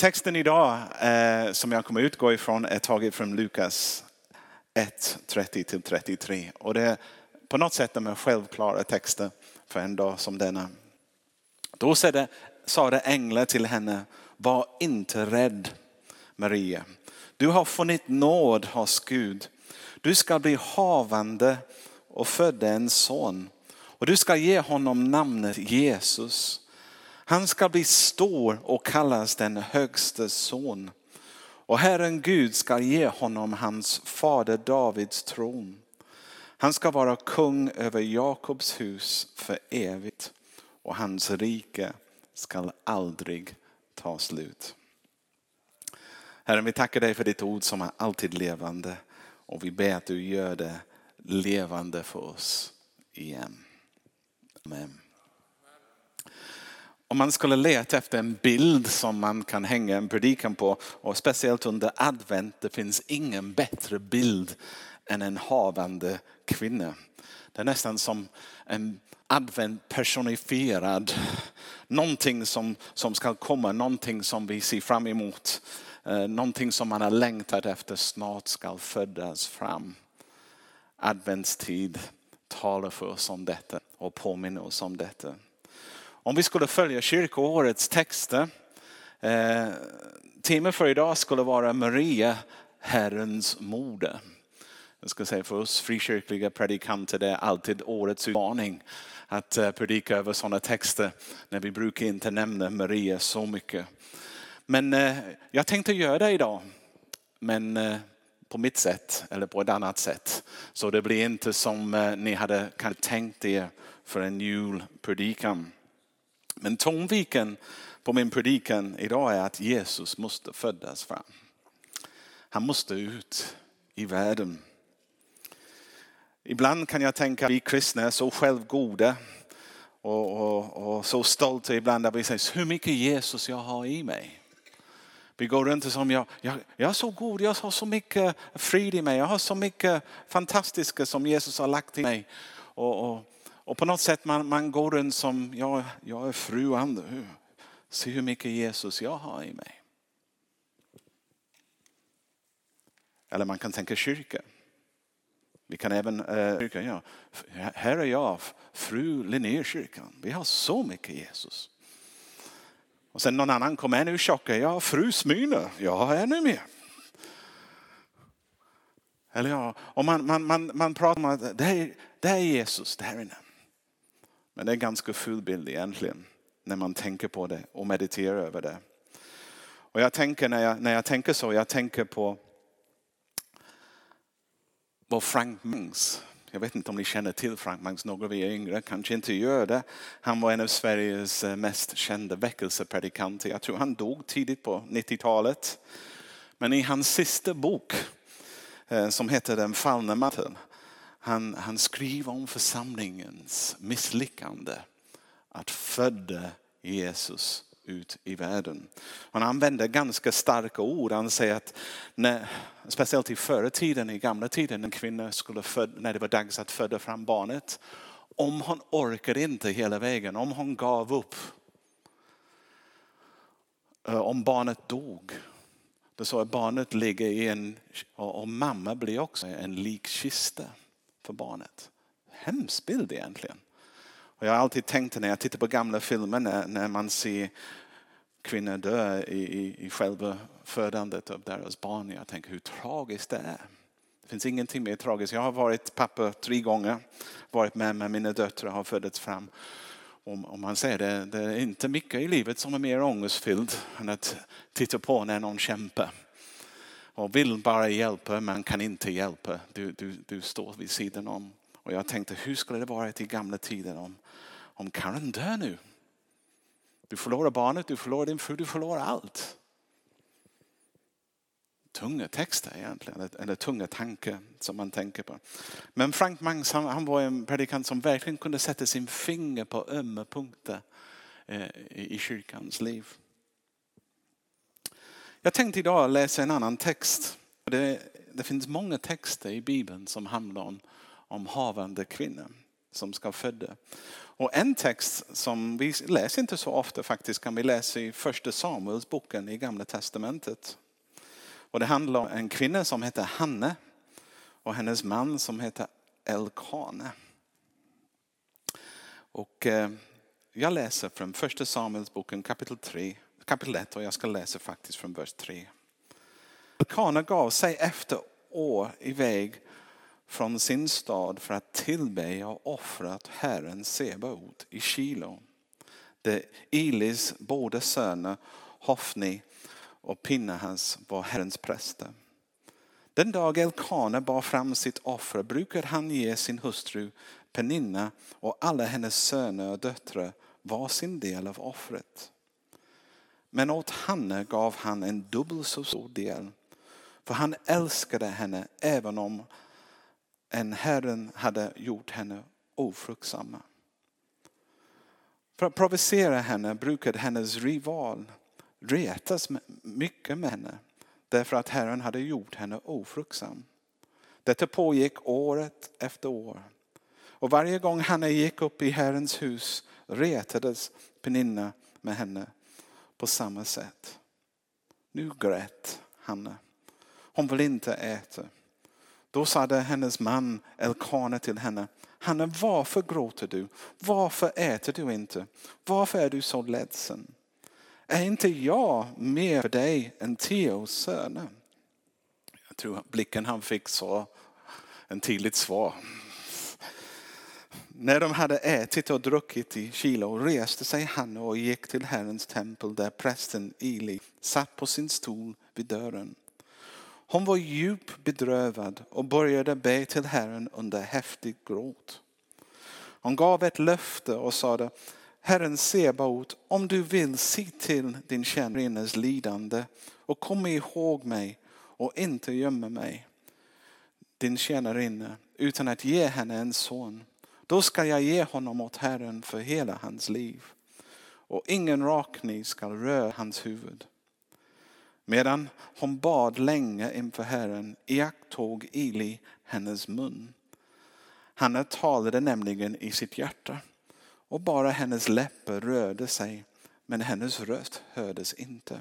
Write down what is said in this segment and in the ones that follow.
Texten idag eh, som jag kommer utgå ifrån är taget från Lukas 1, 30-33. Och det är på något sätt de självklara texter för en dag som denna. Då sa det, änglar till henne, var inte rädd Maria. Du har funnit nåd hos Gud. Du ska bli havande och födde en son. Och du ska ge honom namnet Jesus. Han ska bli stor och kallas den högste son. Och Herren Gud ska ge honom hans fader Davids tron. Han ska vara kung över Jakobs hus för evigt och hans rike ska aldrig ta slut. Herren, vi tackar dig för ditt ord som är alltid levande och vi ber att du gör det levande för oss igen. Amen. Om man skulle leta efter en bild som man kan hänga en predikan på och speciellt under advent, det finns ingen bättre bild än en havande kvinna. Det är nästan som en advent personifierad. Någonting som, som ska komma, någonting som vi ser fram emot. Eh, någonting som man har längtat efter snart ska födas fram. Adventstid talar för oss om detta och påminner oss om detta. Om vi skulle följa kyrkoårets texter, eh, temat för idag skulle vara Maria, Herrens moder. Jag ska säga för oss frikyrkliga predikanter, det är alltid årets utmaning att eh, predika över sådana texter när vi brukar inte nämna Maria så mycket. Men eh, jag tänkte göra det idag. Men eh, på mitt sätt eller på ett annat sätt. Så det blir inte som eh, ni hade tänkt er för en julpredikan. Men tonviken på min predikan idag är att Jesus måste födas fram. Han måste ut i världen. Ibland kan jag tänka att vi kristna är så självgoda och, och, och så stolta ibland att vi säger hur mycket Jesus jag har i mig. Vi går runt som jag, jag, jag är så god, jag har så mycket frid i mig, jag har så mycket fantastiska som Jesus har lagt i mig. Och, och, och på något sätt man, man går runt som, ja jag är fruande, se hur mycket Jesus jag har i mig. Eller man kan tänka kyrka. Vi kan även, eh, kyrka, ja. här är jag, fru Linnékyrkan. Vi har så mycket Jesus. Och sen någon annan kommer ännu tjockare, ja fru Smyne, jag har ännu mer. Eller ja, och man, man, man, man pratar om att det är, det är Jesus där inne. Men det är en ganska ful bild egentligen när man tänker på det och mediterar över det. Och jag tänker när jag, när jag tänker så, jag tänker på vad Frank Mangs, jag vet inte om ni känner till Frank Mangs, några av er yngre kanske inte gör det. Han var en av Sveriges mest kända väckelsepredikanter. Jag tror han dog tidigt på 90-talet. Men i hans sista bok eh, som heter Den fallna matten, han, han skriver om församlingens misslyckande att föda Jesus ut i världen. Han använder ganska starka ord. Han säger att när, speciellt i förra tiden, i gamla tiden, en kvinna skulle föda, när det var dags att föda fram barnet. Om hon orkade inte hela vägen, om hon gav upp, eh, om barnet dog, då sa barnet ligger i en, och mamma blir också en likkista för barnet. Hemsk bild egentligen. Och jag har alltid tänkt när jag tittar på gamla filmer när, när man ser kvinnor dö i, i, i själva födandet av deras barn. Jag tänker hur tragiskt det är. Det finns ingenting mer tragiskt. Jag har varit pappa tre gånger, varit med när mina döttrar har födits fram. Om man säger det, det är inte mycket i livet som är mer ångestfyllt än att titta på när någon kämpar och vill bara hjälpa men kan inte hjälpa. Du, du, du står vid sidan om. Och jag tänkte hur skulle det varit i gamla tider om, om Karen dör nu? Du förlorar barnet, du förlorar din fru, du förlorar allt. Tunga texter egentligen, eller tunga tankar som man tänker på. Men Frank Mangs han, han var en predikant som verkligen kunde sätta sin finger på ömma punkter eh, i kyrkans liv. Jag tänkte idag läsa en annan text. Det, det finns många texter i Bibeln som handlar om, om havande kvinnor. som ska föda. Och en text som vi läser inte så ofta faktiskt kan vi läsa i första Samuelsboken i Gamla Testamentet. Och det handlar om en kvinna som heter Hanne och hennes man som heter Elkane. Och eh, jag läser från första Samuelsboken kapitel 3, kapitel 1 och jag ska läsa faktiskt från vers 3. Kana gav sig efter år iväg från sin stad för att tillbe och offra åt Herren Sebaot i Kilo. Där Ilis båda söner Hofni och Pinnahas var Herrens präster. Den dag Elkana bar fram sitt offer brukade han ge sin hustru Peninna och alla hennes söner och döttrar var sin del av offret. Men åt Hanne gav han en dubbel så stor del. För han älskade henne även om en Herren hade gjort henne ofruktsam. För att provocera henne brukade hennes rival retas mycket med henne därför att Herren hade gjort henne ofruktsam. Detta pågick året efter år. Och varje gång Hanna gick upp i Herrens hus retades Peninna med henne på samma sätt. Nu grät Hanna. Hon vill inte äta. Då sade hennes man Elkane till henne, Hanna varför gråter du? Varför äter du inte? Varför är du så ledsen? Är inte jag mer för dig än Teos söner? Jag tror blicken han fick så en tydligt svar. När de hade ätit och druckit i Kilo reste sig han och gick till Herrens tempel där prästen Eli satt på sin stol vid dörren. Hon var djupt bedrövad och började be till Herren under häftig gråt. Hon gav ett löfte och sade, Herren Sebaot, om du vill se till din tjänarinnas lidande och kom ihåg mig och inte gömma mig, din tjänarinna, utan att ge henne en son. Då ska jag ge honom åt Herren för hela hans liv och ingen rakning ska röra hans huvud. Medan hon bad länge inför Herren iakttog Eli hennes mun. Han talade nämligen i sitt hjärta och bara hennes läppar rörde sig men hennes röst hördes inte.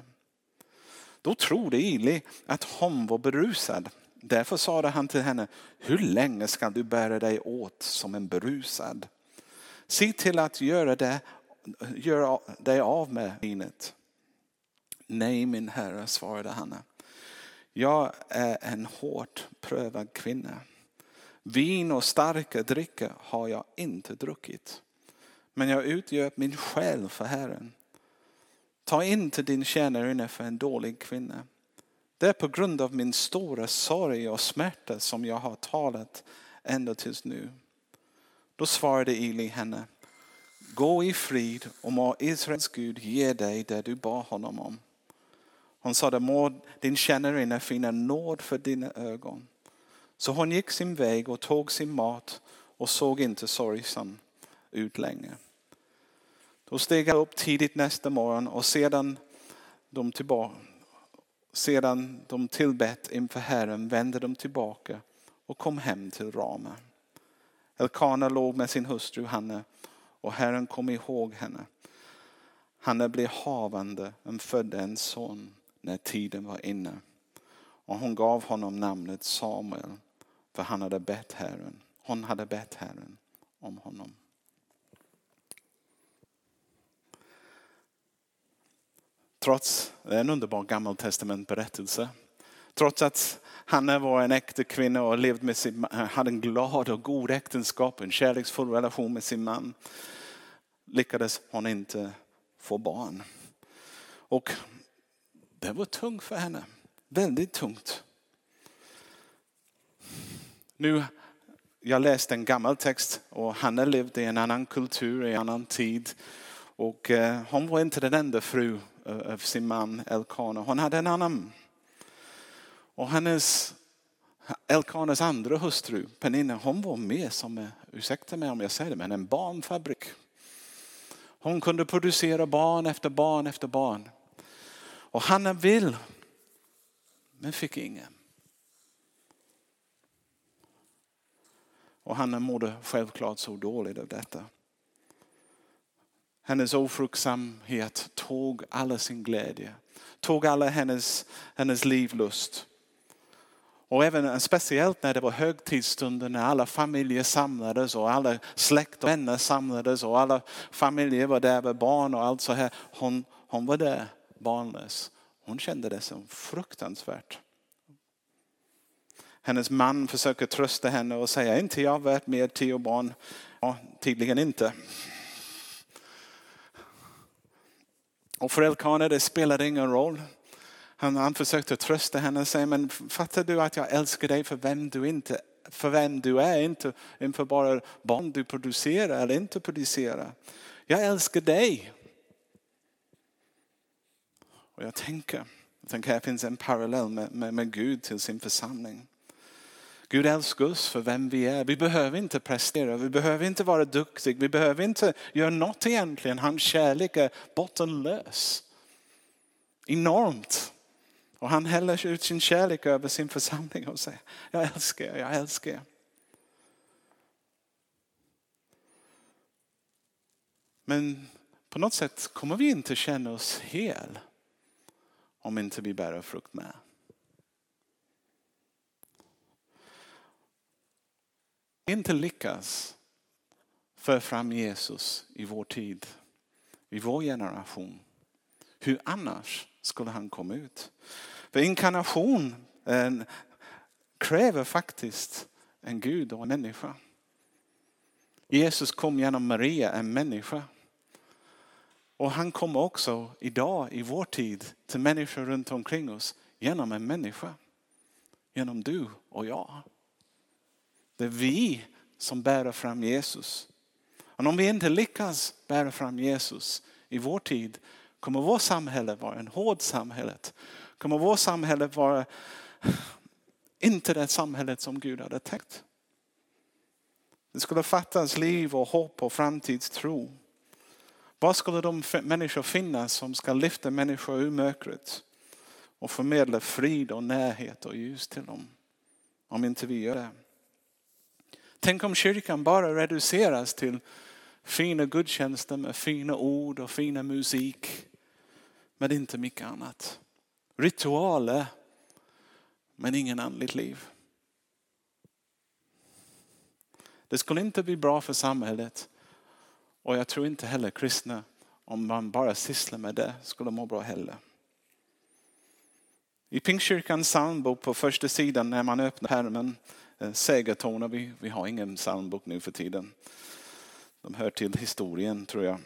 Då trodde Eli att hon var berusad. Därför sade han till henne, hur länge ska du bära dig åt som en berusad? Se till att göra, det, göra dig av med vinet. Nej min herre, svarade Hanna. Jag är en hårt prövad kvinna. Vin och starka drycker har jag inte druckit. Men jag utgör min själ för Herren. Ta inte din tjänarinna för en dålig kvinna. Det är på grund av min stora sorg och smärta som jag har talat ända tills nu. Då svarade Eli henne, gå i frid och må Israels Gud ge dig det du bad honom om. Hon sade, må din tjänarinna finna nåd för dina ögon. Så hon gick sin väg och tog sin mat och såg inte sorgsam ut längre. Då steg han upp tidigt nästa morgon och sedan de, tillbaka, sedan de tillbett inför Herren vände de tillbaka och kom hem till Rama. Elkana låg med sin hustru Hanne och Herren kom ihåg henne. Hanne blev havande och födde en son när tiden var inne. Och hon gav honom namnet Samuel för han hade bett Herren. Hon hade bett Herren om honom. Trots, det är en underbar gammaltestamentberättelse. Trots att Hanna var en äkta kvinna och levde med sin, hade en glad och god äktenskap, en kärleksfull relation med sin man, lyckades hon inte få barn. Och det var tungt för henne. Väldigt tungt. Nu, jag läste en gammal text och Hanna levde i en annan kultur, i en annan tid. Och eh, hon var inte den enda fru av sin man Elkana. Hon hade en annan. Och hennes Elkanas andra hustru Penina, hon var med som, ursäkta mig om jag säger det, men en barnfabrik. Hon kunde producera barn efter barn efter barn. Och Hanna vill, men fick ingen. Och Hanna mådde självklart så dåligt av detta. Hennes ofruktsamhet tog alla sin glädje, tog alla hennes, hennes livlust. Och även speciellt när det var högtidsstunder när alla familjer samlades och alla släkt och vänner samlades och alla familjer var där med barn och allt så här. Hon, hon var där barnlös. Hon kände det som fruktansvärt. Hennes man försöker trösta henne och säga, inte jag värt mer tio barn? Ja, tydligen inte. Och för Elkana det spelade ingen roll. Han, han försökte trösta henne och säga, men fattar du att jag älskar dig för vem du, inte, för vem du är, inte inför bara barn du producerar eller inte producerar. Jag älskar dig. Och jag tänker, jag tänker här finns en parallell med, med, med Gud till sin församling. Gud älskar oss för vem vi är. Vi behöver inte prestera, vi behöver inte vara duktiga, vi behöver inte göra något egentligen. Hans kärlek är bottenlös. Enormt. Och han häller ut sin kärlek över sin församling och säger, jag älskar er, jag älskar er. Men på något sätt kommer vi inte känna oss hel om inte vi bär frukt med. Inte lyckas föra fram Jesus i vår tid, i vår generation. Hur annars skulle han komma ut? För inkarnation en, kräver faktiskt en Gud och en människa. Jesus kom genom Maria, en människa. Och han kommer också idag i vår tid till människor runt omkring oss genom en människa. Genom du och jag. Det är vi som bär fram Jesus. Och om vi inte lyckas bära fram Jesus i vår tid kommer vårt samhälle vara en hård samhälle. Kommer vårt samhälle vara inte det samhället som Gud hade tänkt. Det skulle fattas liv och hopp och framtidstro. Var skulle de människor finnas som ska lyfta människor ur mörkret och förmedla frid och närhet och ljus till dem? Om inte vi gör det. Tänk om kyrkan bara reduceras till fina gudstjänster med fina ord och fina musik. Men inte mycket annat. Ritualer men ingen andligt liv. Det skulle inte bli bra för samhället och jag tror inte heller kristna, om man bara sysslar med det, skulle må bra heller. I Pingstkyrkans psalmbok på första sidan när man öppnar pärmen Eh, segertoner, vi, vi har ingen psalmbok nu för tiden. De hör till historien tror jag.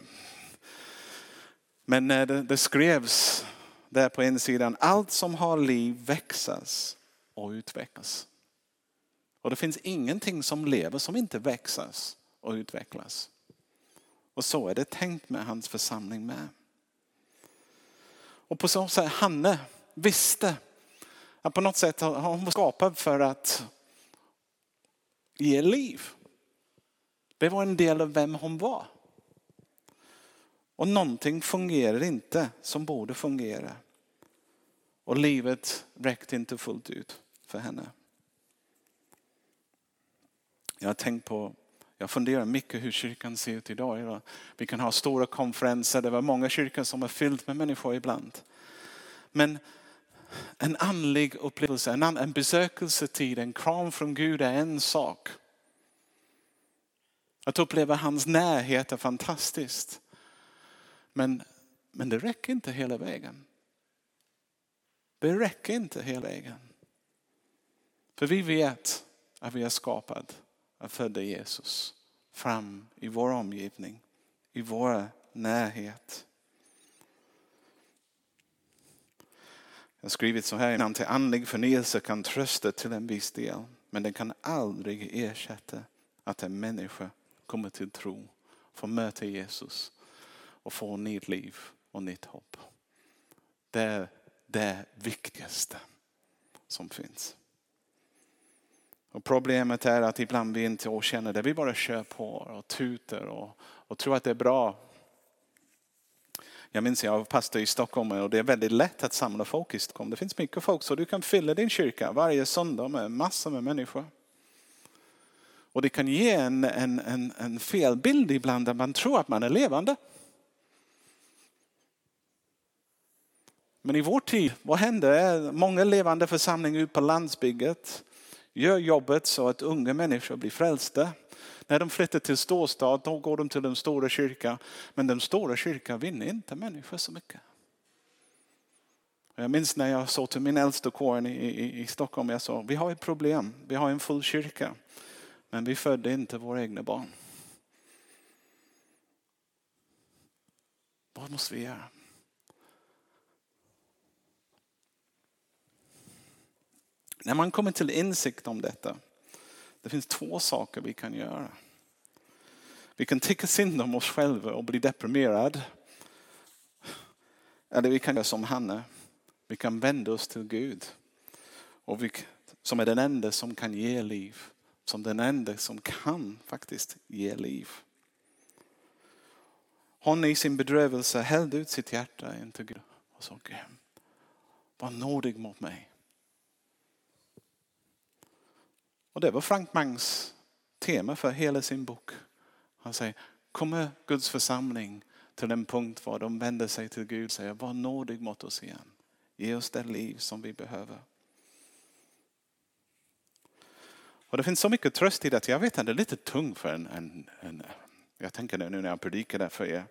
Men när det, det skrevs där på insidan, allt som har liv växas och utvecklas. Och det finns ingenting som lever som inte växas och utvecklas. Och så är det tänkt med hans församling med. Och på så sätt, Hanne visste att på något sätt har hon skapad för att ge liv. Det var en del av vem hon var. Och någonting fungerar inte som borde fungera. Och livet räckte inte fullt ut för henne. Jag har tänkt på jag funderar mycket hur kyrkan ser ut idag. Vi kan ha stora konferenser, det var många kyrkor som är fyllt med människor ibland. Men en andlig upplevelse, en, en besökelsetid, en kram från Gud är en sak. Att uppleva hans närhet är fantastiskt. Men, men det räcker inte hela vägen. Det räcker inte hela vägen. För vi vet att vi är skapade att födda Jesus fram i vår omgivning, i vår närhet. Jag har skrivit så här innan till andlig förnyelse kan trösta till en viss del. Men den kan aldrig ersätta att en människa kommer till tro, får möta Jesus och får nytt liv och nytt hopp. Det är det viktigaste som finns. Och problemet är att ibland vi inte känner det. Vi bara kör på och tuter och, och tror att det är bra. Jag minns jag var pastor i Stockholm och det är väldigt lätt att samla folk i Stockholm. Det finns mycket folk så du kan fylla din kyrka varje söndag med massor med människor. Och det kan ge en, en, en, en felbild ibland där man tror att man är levande. Men i vår tid, vad händer? Många levande församlingar ute på landsbygget gör jobbet så att unga människor blir frälsta. När de flyttar till storstad då går de till den stora kyrkan. Men den stora kyrkan vinner inte människor så mycket. Jag minns när jag sa till min äldsta kåren i, i, i Stockholm, jag sa vi har ett problem, vi har en full kyrka. Men vi födde inte våra egna barn. Vad måste vi göra? När man kommer till insikt om detta, det finns två saker vi kan göra. Vi kan tycka synd om oss själva och bli deprimerad. Eller vi kan göra som Hanna. Vi kan vända oss till Gud. Och vi, som är den enda som kan ge liv. Som den enda som kan faktiskt ge liv. Hon i sin bedrövelse hällde ut sitt hjärta inför Gud och sa Gud var nådig mot mig. Och det var Frank Mangs tema för hela sin bok. Han säger, kommer Guds församling till en punkt var de vänder sig till Gud och säger, var nådig mot oss igen. Ge oss det liv som vi behöver. Och det finns så mycket tröst i det. Jag vet att det är lite tungt för en, en, en jag tänker nu när jag predikar där för er,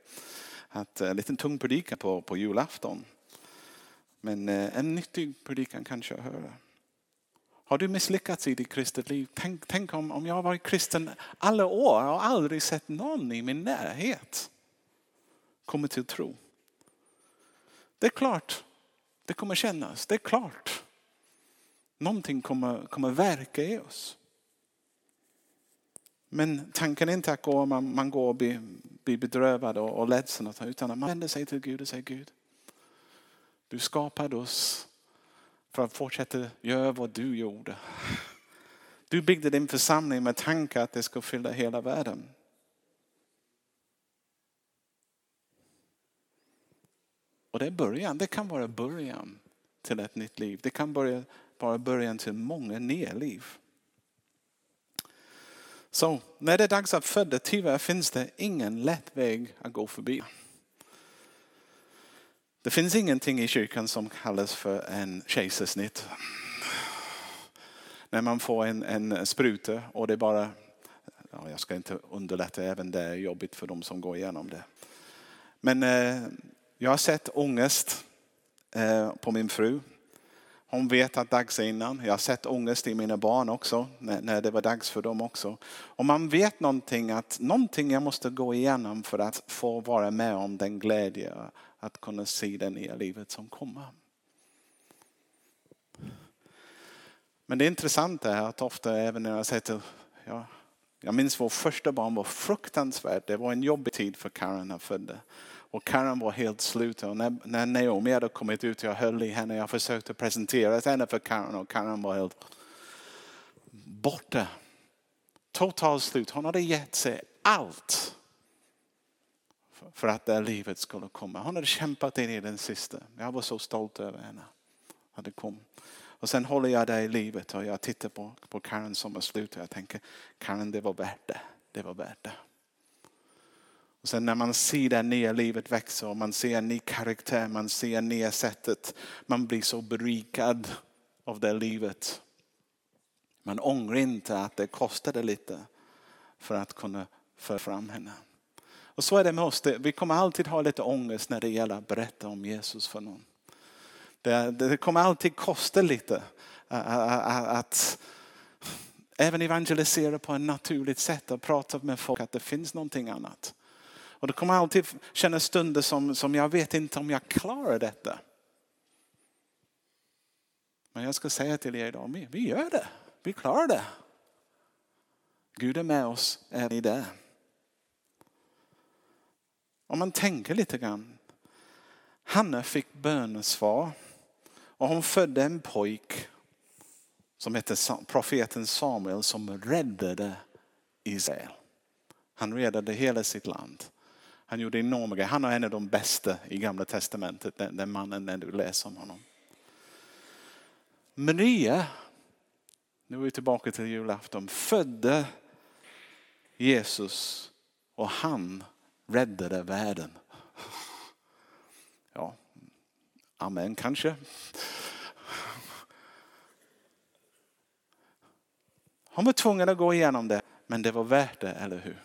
att eh, en liten tung predikan på, på julafton. Men eh, en nyttig predikan kanske att höra. Har du misslyckats i ditt kristet liv? Tänk, tänk om, om jag har varit kristen alla år och aldrig sett någon i min närhet komma till tro. Det är klart, det kommer kännas, det är klart. Någonting kommer, kommer verka i oss. Men tanken är inte att gå, man, man går och blir, blir bedrövad och, och ledsen utan att man vänder sig till Gud och säger Gud, du skapade oss för att fortsätta göra vad du gjorde. Du byggde din församling med tanke att det skulle fylla hela världen. Och det är början, det kan vara början till ett nytt liv. Det kan börja, vara början till många nya liv. Så när det är dags att föda, tyvärr finns det ingen lätt väg att gå förbi. Det finns ingenting i kyrkan som kallas för en kejsarsnitt. När man får en, en spruta och det bara, ja, jag ska inte underlätta, även det är jobbigt för de som går igenom det. Men eh, jag har sett ångest eh, på min fru. Hon vet att dags innan. Jag har sett ångest i mina barn också, när, när det var dags för dem också. Och man vet någonting att någonting jag måste gå igenom för att få vara med om den glädje att kunna se det nya livet som kommer. Men det intressanta är att ofta även när jag sätter... ja, jag minns vår första barn var fruktansvärt. Det var en jobbig tid för Karen att födde. Och Karen var helt slut. Och när, när Naomi hade kommit ut, jag höll i henne, jag försökte presentera henne för Karen och Karen var helt borta. Totalt slut. Hon hade gett sig allt för att det livet skulle komma. Hon hade kämpat in i den sista. Jag var så stolt över henne. Hade kom. Och sen håller jag det i livet och jag tittar på, på Karen som har slutat. Jag tänker, Karen det var värt det. Det var värt det. Och sen när man ser det nya livet växa och man ser en ny karaktär, man ser nya sättet. Man blir så berikad av det livet. Man ångrar inte att det kostade lite för att kunna föra fram henne. Och så är det med oss. Vi kommer alltid ha lite ångest när det gäller att berätta om Jesus för någon. Det, det kommer alltid kosta lite att, att även evangelisera på ett naturligt sätt och prata med folk att det finns någonting annat. Och det kommer alltid kännas stunder som, som jag vet inte om jag klarar detta. Men jag ska säga till er idag, vi gör det. Vi klarar det. Gud är med oss även i det. Om man tänker lite grann. Hanna fick bönesvar och hon födde en pojk som hette profeten Samuel som räddade Israel. Han räddade hela sitt land. Han gjorde enorma grejer. Han är en av de bästa i gamla testamentet, den, den mannen när du läser om honom. Maria, nu är vi tillbaka till julafton, födde Jesus och han räddade världen. Ja, amen kanske. Hon var tvungen att gå igenom det, men det var värt det, eller hur?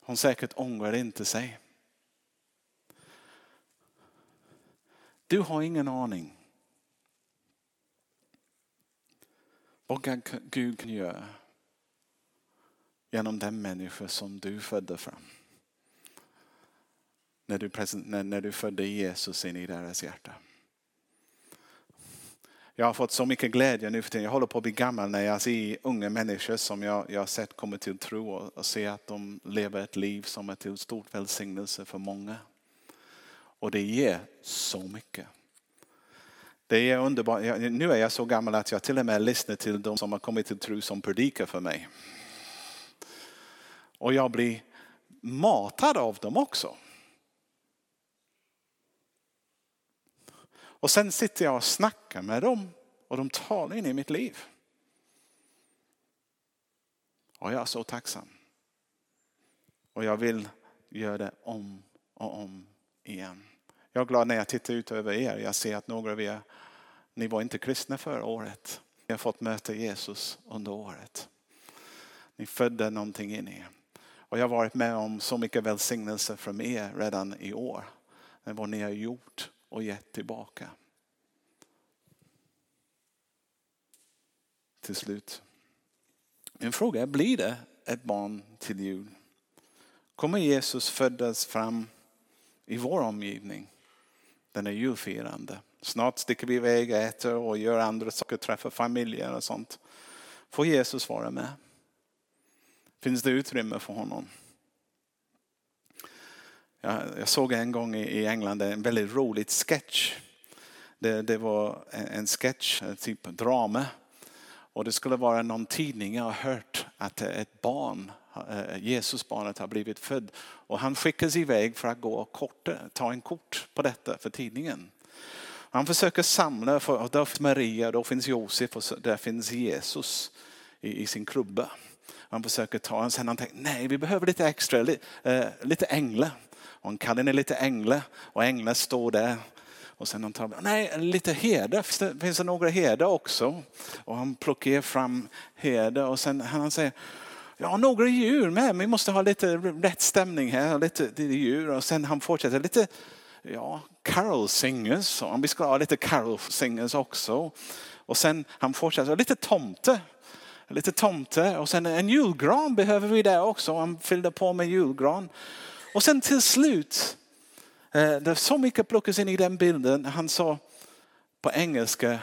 Hon säkert ångrade inte sig. Du har ingen aning vad Gud kan göra genom den människa som du födde fram. När du, när, när du födde Jesus in i deras hjärta. Jag har fått så mycket glädje nu för tiden. Jag håller på att bli gammal när jag ser unga människor som jag, jag har sett kommer till tro och, och ser att de lever ett liv som är till stort välsignelse för många. Och det ger så mycket. Det är underbart. Nu är jag så gammal att jag till och med lyssnar till de som har kommit till tro som predikar för mig. Och jag blir matad av dem också. Och sen sitter jag och snackar med dem och de talar in i mitt liv. Och jag är så tacksam. Och jag vill göra det om och om igen. Jag är glad när jag tittar ut över er. Jag ser att några av er, ni var inte kristna förra året. Ni har fått möta Jesus under året. Ni födde någonting in i er. Och jag har varit med om så mycket välsignelse från er redan i år. Med Vad ni har gjort och gett tillbaka. Till slut. Min fråga är, blir det ett barn till jul? Kommer Jesus födas fram i vår omgivning? Den är julfirande. Snart sticker vi iväg, och äter och gör andra saker, träffar familjer och sånt. Får Jesus vara med? Finns det utrymme för honom? Jag, såg en gång i England en väldigt rolig sketch. Det, det var en sketch, eh, typ drama. Och det skulle vara någon tidning jag har hört att eh, ett barn, eh, Jesusbarnet har blivit född. Och han skickas iväg för att gå och korta, ta en kort på detta för tidningen. Han försöker samla, för där finns Maria, då finns Josef och där finns Jesus i, i sin klubba. Han försöker ta en, sen han tänker, nej vi behöver lite extra, lite, eh, lite änglar. Och han kallar ner lite änglar och änglar står där. Och sen han tar, nej lite herde, finns det, finns det några herde också? Och han plockar fram herde och sen han säger, ja några djur med, vi måste ha lite rätt stämning här, lite, lite djur. Och sen han fortsätter, lite ja, carol singers, om vi ska ha lite carol singers också. Och sen han fortsätter, lite tomte lite tomte och sen en julgran behöver vi där också. Han fyllde på med julgran. Och sen till slut, eh, det är så mycket plockas in i den bilden. Han sa på engelska,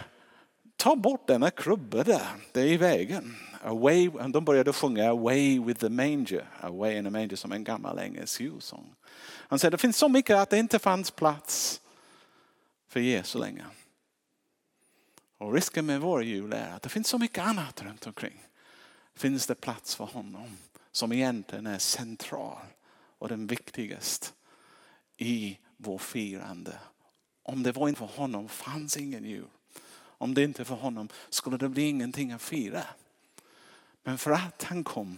ta bort denna krubba där, det är i vägen. Away, de började sjunga Away with the manger, Away in the manger som en gammal engelsk julsång. Han säger det finns så mycket att det inte fanns plats för Jesus längre. Och risken med vår jul är att det finns så mycket annat runt omkring. Finns det plats för honom som egentligen är central och den viktigaste i vår firande. Om det var inte för honom fanns ingen jul. Om det inte för honom skulle det bli ingenting att fira. Men för att han kom,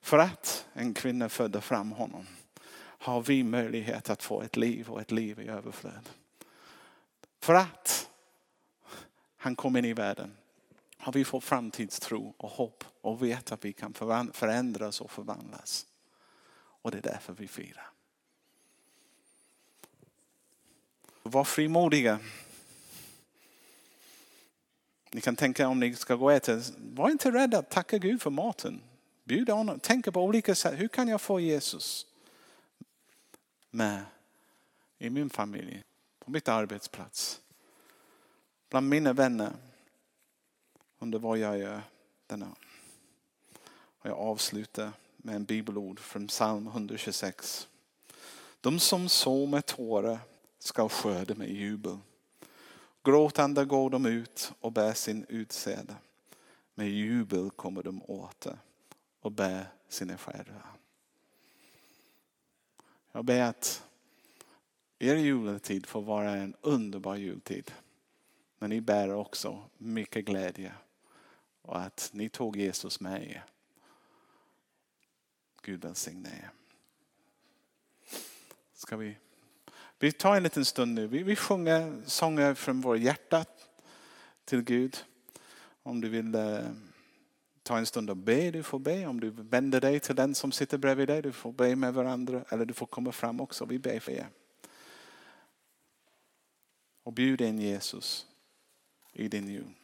för att en kvinna födde fram honom har vi möjlighet att få ett liv och ett liv i överflöd. För att han kom in i världen har vi fått framtidstro och hopp och vet att vi kan förändras och förvandlas. Och det är därför vi firar. Var frimodiga. Ni kan tänka om ni ska gå och äta, var inte rädda, att tacka Gud för maten. Bjud honom, tänk på olika sätt, hur kan jag få Jesus med i min familj, på mitt arbetsplats, bland mina vänner, under vad jag gör denna. Och jag avslutar med en bibelord från psalm 126. De som sår med tårar ska skörda med jubel. Gråtande går de ut och bär sin utsäde. Med jubel kommer de åter och bär sina skördar. Jag ber att er juletid får vara en underbar jultid. Men ni bär också mycket glädje och att ni tog Jesus med er Gud välsigne er. Ska vi, vi tar en liten stund nu. Vi, vi sjunger sånger från vårt hjärta till Gud. Om du vill eh, ta en stund och be, du får be. Om du vänder dig till den som sitter bredvid dig, du får be med varandra. Eller du får komma fram också, vi ber för er. Och bjud in Jesus i din jul.